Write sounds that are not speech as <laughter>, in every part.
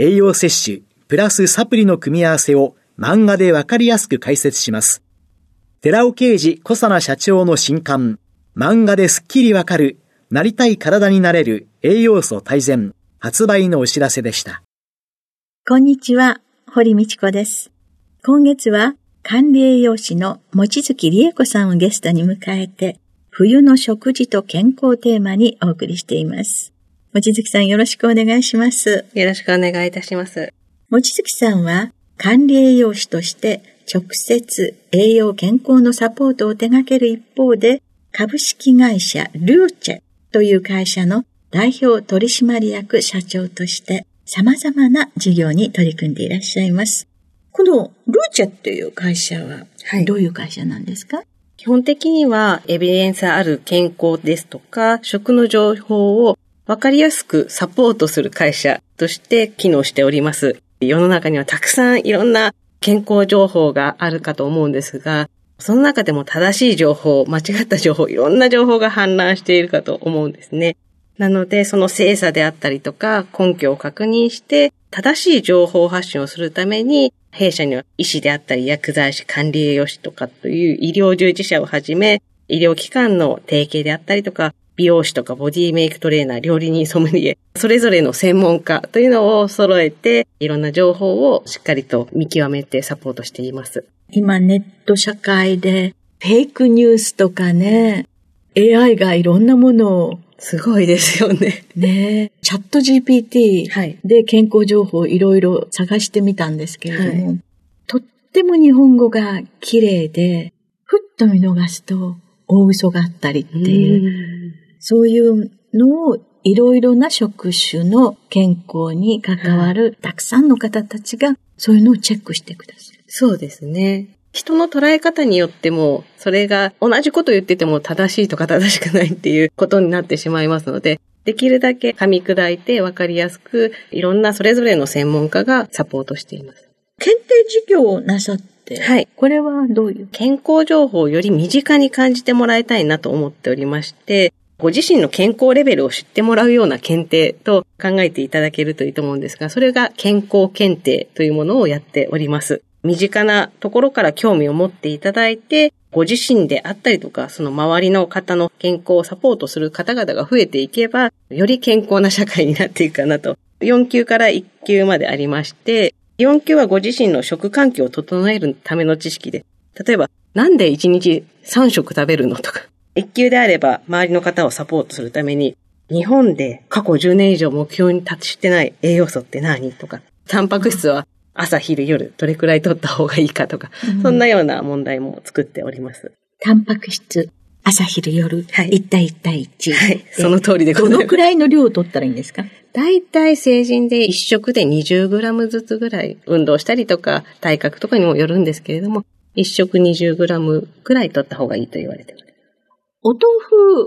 栄養摂取、プラスサプリの組み合わせを漫画でわかりやすく解説します。寺尾啓治小佐奈社長の新刊、漫画ですっきりわかる、なりたい体になれる栄養素大全、発売のお知らせでした。こんにちは。堀道子です。今月は管理栄養士の望月理恵子さんをゲストに迎えて、冬の食事と健康テーマにお送りしています。望月さんよろしくお願いします。よろしくお願いいたします。望月さんは管理栄養士として直接栄養健康のサポートを手掛ける一方で、株式会社ルーチェという会社の代表取締役社長として様々な事業に取り組んでいらっしゃいます。このルーチェっていう会社は、どういう会社なんですか、はい、基本的にはエビデンスある健康ですとか、食の情報をわかりやすくサポートする会社として機能しております。世の中にはたくさんいろんな健康情報があるかと思うんですが、その中でも正しい情報、間違った情報、いろんな情報が氾濫しているかと思うんですね。なので、その精査であったりとか、根拠を確認して、正しい情報発信をするために、弊社には医師であったり薬剤師、管理栄養士とかという医療従事者をはじめ、医療機関の提携であったりとか、美容師とかボディメイクトレーナー、料理人、ソムリエ、それぞれの専門家というのを揃えて、いろんな情報をしっかりと見極めてサポートしています。今ネット社会で、フェイクニュースとかね、AI がいろんなものを。すごいですよね。ね。チャット GPT で健康情報いろいろ探してみたんですけれども、はい、とっても日本語が綺麗で、ふっと見逃すと大嘘があったりっていう、うそういうのをいろいろな職種の健康に関わるたくさんの方たちがそういうのをチェックしてください。そうですね。人の捉え方によっても、それが同じこと言ってても正しいとか正しくないっていうことになってしまいますので、できるだけ噛み砕いて分かりやすく、いろんなそれぞれの専門家がサポートしています。検定事業をなさって、はい。これはどういう？健康情報をより身近に感じてもらいたいなと思っておりまして、ご自身の健康レベルを知ってもらうような検定と考えていただけるといいと思うんですが、それが健康検定というものをやっております。身近なところから興味を持っていただいて、ご自身であったりとか、その周りの方の健康をサポートする方々が増えていけば、より健康な社会になっていくかなと。4級から1級までありまして、4級はご自身の食環境を整えるための知識で、例えば、なんで1日3食食べるのとか、1級であれば周りの方をサポートするために、日本で過去10年以上目標に達してない栄養素って何とか、タンパク質は朝、昼、夜、どれくらい取った方がいいかとか、うん、そんなような問題も作っております。タンパク質、朝、昼、夜、はい、1対1対1。はい、その通りでございます。どのくらいの量を取ったらいいんですか？大体成人で1食で 20g ずつぐらい運動したりとか体格とかにもよるんですけれども、1食 20g くらい取った方がいいと言われてます。お豆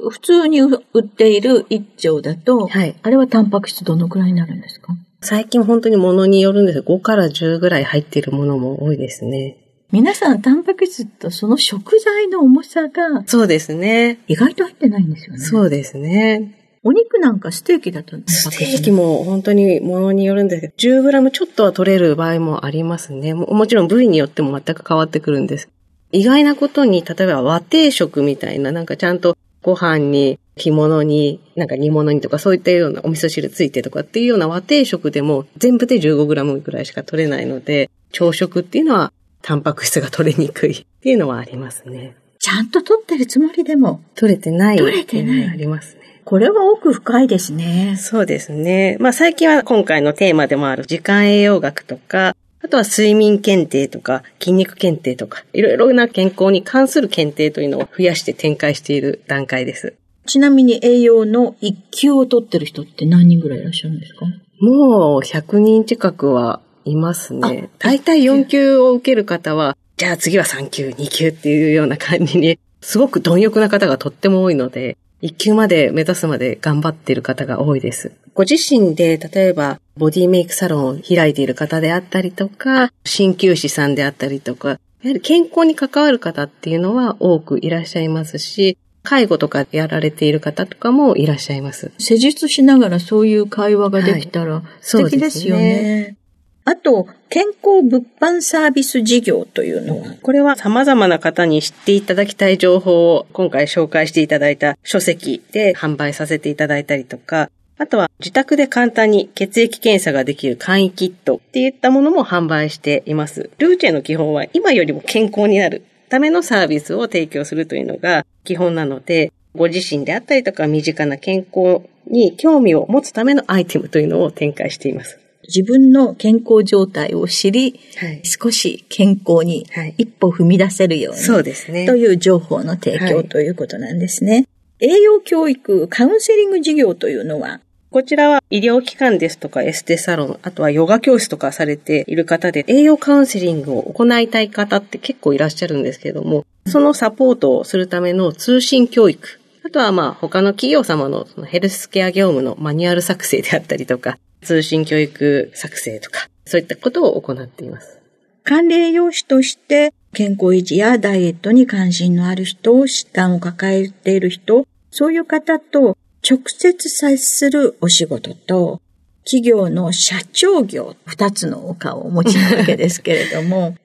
腐、普通に売っている1丁だと、はい、あれはタンパク質どのくらいになるんですか？最近本当に物によるんです5から10ぐらい入っているものも多いですね。皆さん、タンパク質とその食材の重さが。そうですね。意外と入ってないんですよね。そうですね。お肉なんかステーキだとステーキも本当に物によるんですけど、10g ちょっとは取れる場合もありますね。もちろん部位によっても全く変わってくるんです。意外なことに、例えば和定食みたいな、なんかちゃんとご飯に、干物に、なんか煮物にとかそういったようなお味噌汁ついてとかっていうような和定食でも全部で 15g ぐらいしか取れないので、朝食っていうのはタンパク質が取れにくいっていうのはありますね。ちゃんと取ってるつもりでも。取れてない。取れてない。ありますね。これは奥深いですね。そうですね。まあ最近は今回のテーマでもある時間栄養学とか、あとは睡眠検定とか筋肉検定とか、いろいろな健康に関する検定というのを増やして展開している段階です。ちなみに栄養の1級を取ってる人って何人ぐらいいらっしゃるんですか？もう100人近くはいますね。大体4級を受ける方は、じゃあ次は3級、2級っていうような感じに、すごく貪欲な方がとっても多いので、1級まで目指すまで頑張っている方が多いです。ご自身で、例えば、ボディメイクサロンを開いている方であったりとか、鍼灸師さんであったりとか、やはり健康に関わる方っていうのは多くいらっしゃいますし、介護とかやられている方とかもいらっしゃいます。施術しながらそういう会話ができたら素敵ですよね。あと、健康物販サービス事業というのはこれは様々な方に知っていただきたい情報を今回紹介していただいた書籍で販売させていただいたりとか、あとは自宅で簡単に血液検査ができる簡易キットっていったものも販売しています。ルーチェの基本は今よりも健康になるためのサービスを提供するというのが基本なので、ご自身であったりとか身近な健康に興味を持つためのアイテムというのを展開しています。自分の健康状態を知り、はい、少し健康に一歩踏み出せるように、そうですね。という情報の提供ということなんですね。栄養教育、カウンセリング事業というのは、こちらは医療機関ですとかエステサロン、あとはヨガ教室とかされている方で栄養カウンセリングを行いたい方って結構いらっしゃるんですけれども、そのサポートをするための通信教育、あとはまあ他の企業様のそのヘルスケア業務のマニュアル作成であったりとか、通信教育作成とか、そういったことを行っています。管理用紙として健康維持やダイエットに関心のある人、疾患を抱えている人、そういう方と直接接するお仕事と、企業の社長業、二つのお顔をお持ちなわけですけれども、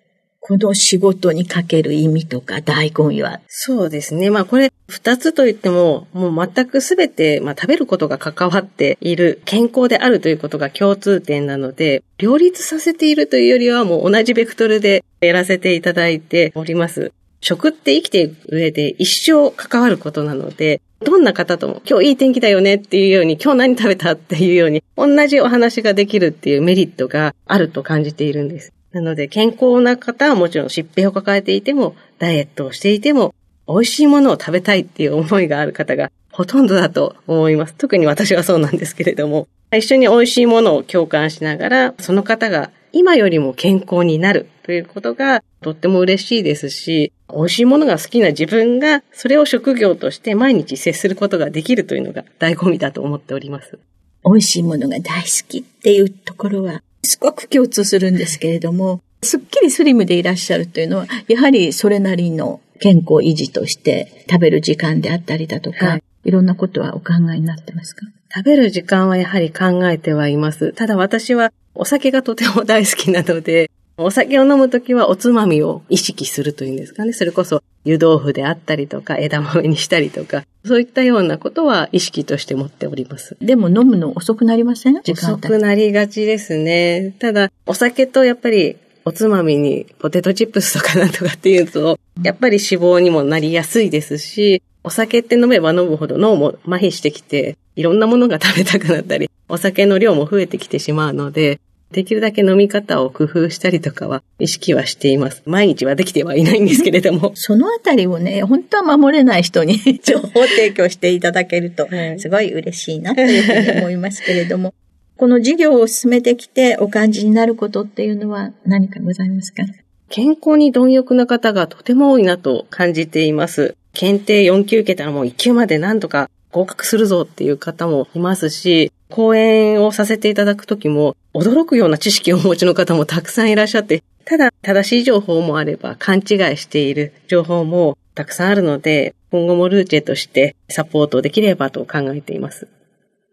この仕事にかける意味とか醍醐味は？そうですね。まあこれ二つと言っても、もう全くすべて、まあ食べることが関わっている健康であるということが共通点なので、両立させているというよりはもう同じベクトルでやらせていただいております。食って生きていく上で一生関わることなので、どんな方とも今日いい天気だよねっていうように今日何食べたっていうように同じお話ができるっていうメリットがあると感じているんです。なので健康な方はもちろん疾病を抱えていてもダイエットをしていても美味しいものを食べたいっていう思いがある方がほとんどだと思います。特に私はそうなんですけれども、一緒に美味しいものを共感しながら、その方が今よりも健康になるということがとっても嬉しいですし、美味しいものが好きな自分が、それを職業として毎日接することができるというのが醍醐味だと思っております。美味しいものが大好きっていうところは、すごく共通するんですけれども、すっきりスリムでいらっしゃるというのは、やはりそれなりの健康維持として食べる時間であったりだとか、はい、いろんなことはお考えになってますか？食べる時間はやはり考えてはいます。ただ私はお酒がとても大好きなので、お酒を飲むときはおつまみを意識するというんですかね。それこそ湯豆腐であったりとか枝豆にしたりとか、そういったようなことは意識として持っております。でも飲むの遅くなりません？遅くなりがちですね。ただ、お酒とやっぱりおつまみにポテトチップスとかなんとかっていうと、やっぱり脂肪にもなりやすいですし、お酒って飲めば飲むほど脳も麻痺してきて、いろんなものが食べたくなったり、お酒の量も増えてきてしまうので、できるだけ飲み方を工夫したりとかは意識はしています。毎日はできてはいないんですけれども。<laughs> そのあたりをね、本当は守れない人に <laughs> 情報提供していただけると、すごい嬉しいなというふうに思いますけれども。<laughs> この事業を進めてきてお感じになることっていうのは何かございますか？健康に貪欲な方がとても多いなと感じています。検定4級受けたらもう1級まで何とか合格するぞっていう方もいますし、講演をさせていただくときも、驚くような知識をお持ちの方もたくさんいらっしゃって、ただ正しい情報もあれば勘違いしている情報もたくさんあるので、今後もルーチェとしてサポートできればと考えています。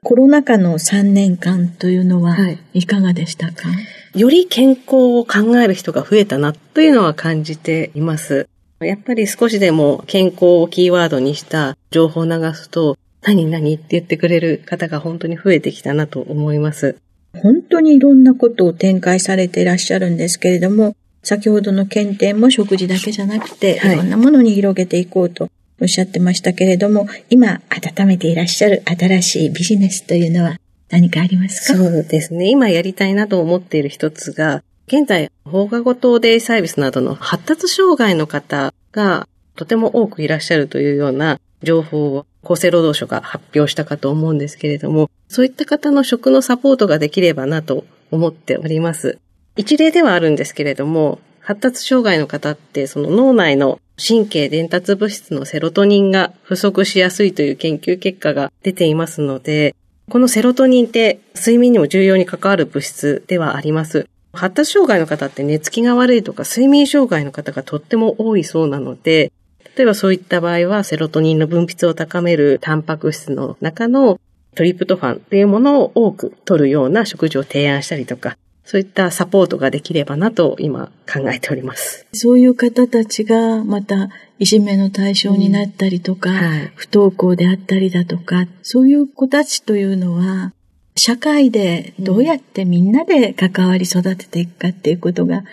コロナ禍の3年間というのはいかがでしたか、はい、より健康を考える人が増えたなというのは感じています。やっぱり少しでも健康をキーワードにした情報を流すと、何々って言ってくれる方が本当に増えてきたなと思います。本当にいろんなことを展開されていらっしゃるんですけれども、先ほどの検定も食事だけじゃなくて、い、ろんなものに広げていこうとおっしゃってましたけれども、今温めていらっしゃる新しいビジネスというのは何かありますか？そうですね。今やりたいなと思っている一つが、現在、放課後等デイサービスなどの発達障害の方がとても多くいらっしゃるというような情報を厚生労働省が発表したかと思うんですけれども、そういった方の食のサポートができればなと思っております。一例ではあるんですけれども、発達障害の方ってその脳内の神経伝達物質のセロトニンが不足しやすいという研究結果が出ていますので、このセロトニンって睡眠にも重要に関わる物質ではあります。発達障害の方って寝つきが悪いとか睡眠障害の方がとっても多いそうなので、例えばそういった場合はセロトニンの分泌を高めるタンパク質の中のトリプトファンっていうものを多く取るような食事を提案したりとか、そういったサポートができればなと今考えております。そういう方たちがまたいじめの対象になったりとか、うんはい、不登校であったりだとか、そういう子たちというのは、社会でどうやってみんなで関わり育てていくかっていうことが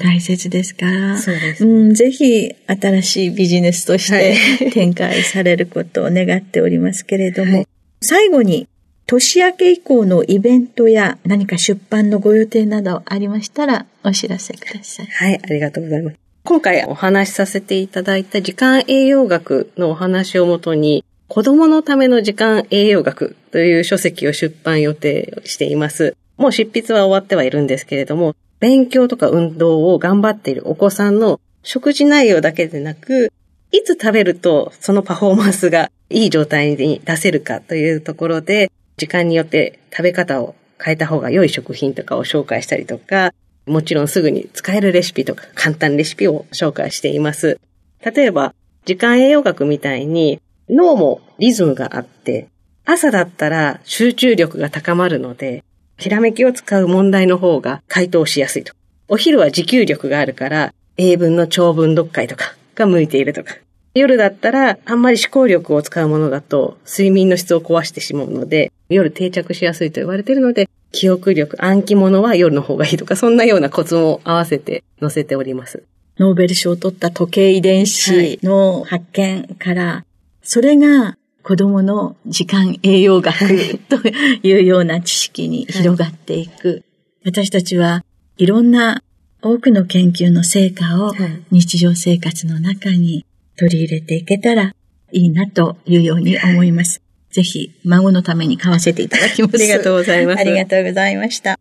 大切ですか？ら、はい、そうです、うん、ぜひ新しいビジネスとして展開されることを願っておりますけれども、はい、最後に年明け以降のイベントや何か出版のご予定などありましたらお知らせください。はい、ありがとうございます。今回お話しさせていただいた時間栄養学のお話をもとに、子供のための時間栄養学という書籍を出版予定しています。もう執筆は終わってはいるんですけれども、勉強とか運動を頑張っているお子さんの食事内容だけでなく、いつ食べるとそのパフォーマンスがいい状態に出せるかというところで、時間によって食べ方を変えた方が良い食品とかを紹介したりとか、もちろんすぐに使えるレシピとか簡単レシピを紹介しています。例えば、時間栄養学みたいに脳もリズムがあって、朝だったら集中力が高まるので、ひらめきを使う問題の方が回答しやすいと。お昼は持久力があるから、英文の長文読解とかが向いているとか。夜だったら、あんまり思考力を使うものだと、睡眠の質を壊してしまうので、夜定着しやすいと言われているので、記憶力、暗記物は夜の方がいいとか、そんなようなコツも合わせて載せております。ノーベル賞を取った時計遺伝子の発見から、それが子供の時間栄養学 <laughs> というような知識に広がっていく。はい、私たちはいろんな多くの研究の成果を日常生活の中に取り入れていけたらいいなというように思います。ぜひ、孫のために買わせていただきます。ありがとうございます。ありがとうございました。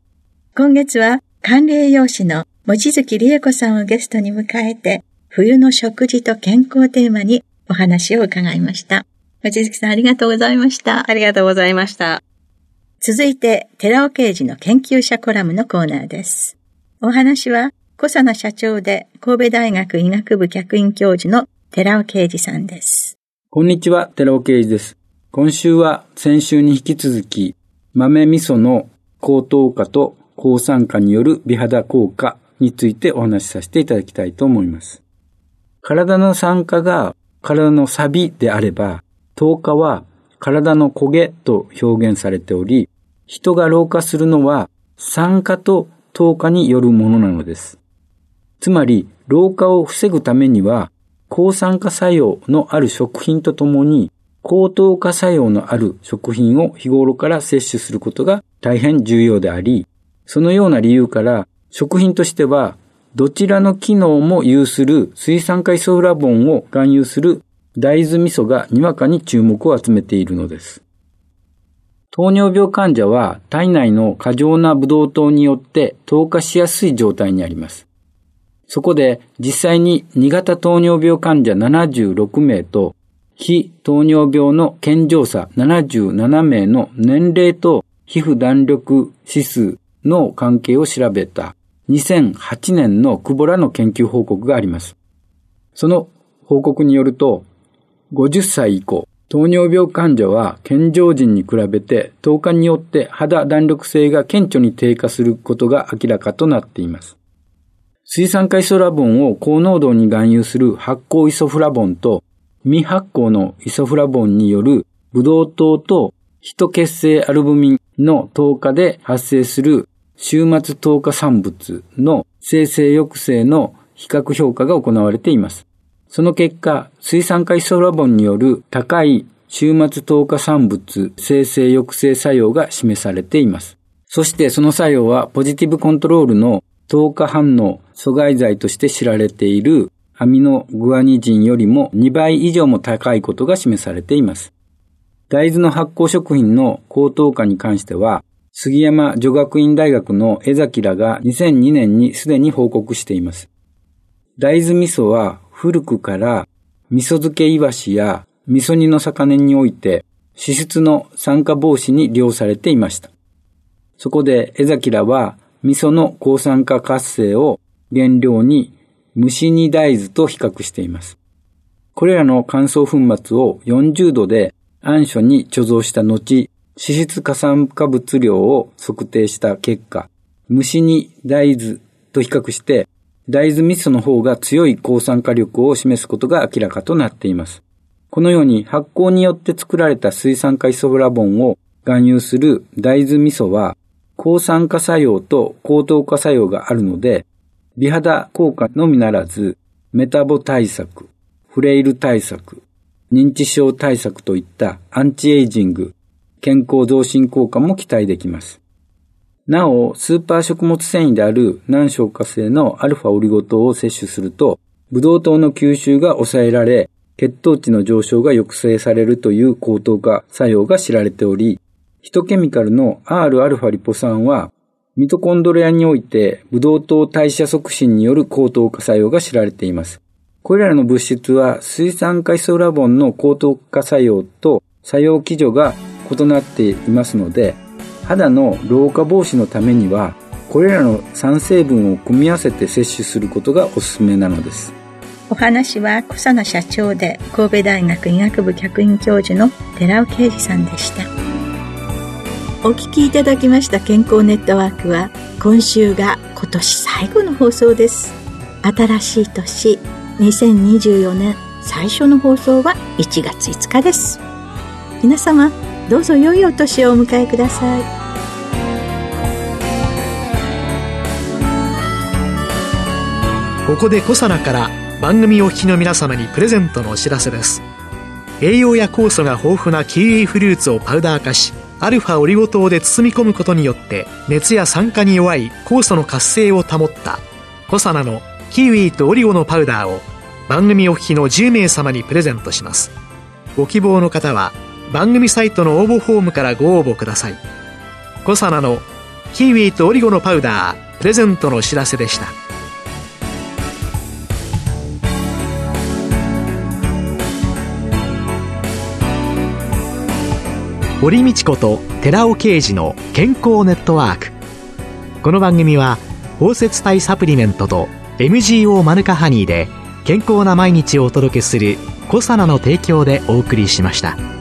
今月は、管理栄養士の望月理恵子さんをゲストに迎えて、冬の食事と健康テーマにお話を伺いました。望月さんありがとうございました。ありがとうございました。続いて、寺尾刑事の研究者コラムのコーナーです。お話は、小佐奈社長で神戸大学医学部客員教授の寺尾啓二さんです。こんにちは、寺尾啓二です。今週は先週に引き続き、豆味噌の高糖化と抗酸化による美肌効果についてお話しさせていただきたいと思います。体の酸化が体の錆であれば、糖化は体の焦げと表現されており、人が老化するのは酸化と糖化によるものなのです。つまり、老化を防ぐためには、抗酸化作用のある食品とともに、高糖化作用のある食品を日頃から摂取することが大変重要であり、そのような理由から食品としてはどちらの機能も有する水酸化イソフラボンを含有する大豆味噌がにわかに注目を集めているのです。糖尿病患者は体内の過剰なブドウ糖によって糖化しやすい状態にあります。そこで実際に2型糖尿病患者76名と非糖尿病の健常者77名の年齢と皮膚弾力指数の関係を調べた2008年のクボラの研究報告があります。その報告によると、50歳以降、糖尿病患者は健常人に比べて糖化によって肌弾力性が顕著に低下することが明らかとなっています。水酸化イソラボンを高濃度に含有する発酵イソフラボンと未発酵のイソフラボンによるブドウ糖とヒト結成アルブミンの糖化で発生する終末糖化産物の生成抑制の比較評価が行われています。その結果、水酸化イソラボンによる高い終末糖化産物生成抑制作用が示されています。そしてその作用はポジティブコントロールの糖化反応阻害剤として知られているアミノグアニジンよりも2倍以上も高いことが示されています。大豆の発酵食品の高糖化に関しては、杉山女学院大学の江崎らが2002年にすでに報告しています。大豆味噌は古くから味噌漬けイワシや味噌煮の魚において脂質の酸化防止に利用されていました。そこで江崎らは味噌の抗酸化活性を原料に蒸し煮大豆と比較しています。これらの乾燥粉末を40度で暗所に貯蔵した後、脂質過酸化物量を測定した結果、蒸し煮大豆と比較して大豆味噌の方が強い抗酸化力を示すことが明らかとなっています。このように発酵によって作られた水酸化イソフラボンを含有する大豆味噌は抗酸化作用と高糖化作用があるので、美肌効果のみならず、メタボ対策、フレイル対策、認知症対策といったアンチエイジング、健康増進効果も期待できます。なお、スーパー食物繊維である難消化性のアルファオリゴ糖を摂取すると、ブドウ糖の吸収が抑えられ、血糖値の上昇が抑制されるという高糖化作用が知られており、ヒトケミカルの Rα リポ酸は、ミトコンドリアにおいてブドウ糖代謝促進による高糖化作用が知られています。これらの物質は水酸化イソラボンの高糖化作用と作用基準が異なっていますので、肌の老化防止のためには、これらの3成分を組み合わせて摂取することがおすすめなのです。お話は小佐野社長で神戸大学医学部客員教授の寺尾啓二さんでした。お聞きいただきました健康ネットワークは今週が今年最後の放送です新しい年2024年最初の放送は1月5日です皆様どうぞ良いお年をお迎えください。ここでコサナから番組お聞きの皆様にプレゼントのお知らせです。栄養や酵素が豊富なキウイフルーツをパウダー化しアルファオリゴ糖で包み込むことによって熱や酸化に弱い酵素の活性を保った。コサナのキウイとオリゴのパウダーを番組お聞きの10名様にプレゼントします。ご希望の方は番組サイトの応募フォームからご応募ください。コサナのキウイとオリゴのパウダープレゼントのお知らせでした。堀道子と寺尾啓二の健康ネットワーク。この番組は包摂体サプリメントと MGO マヌカハニーで健康な毎日をお届けする「コサナの提供」でお送りしました。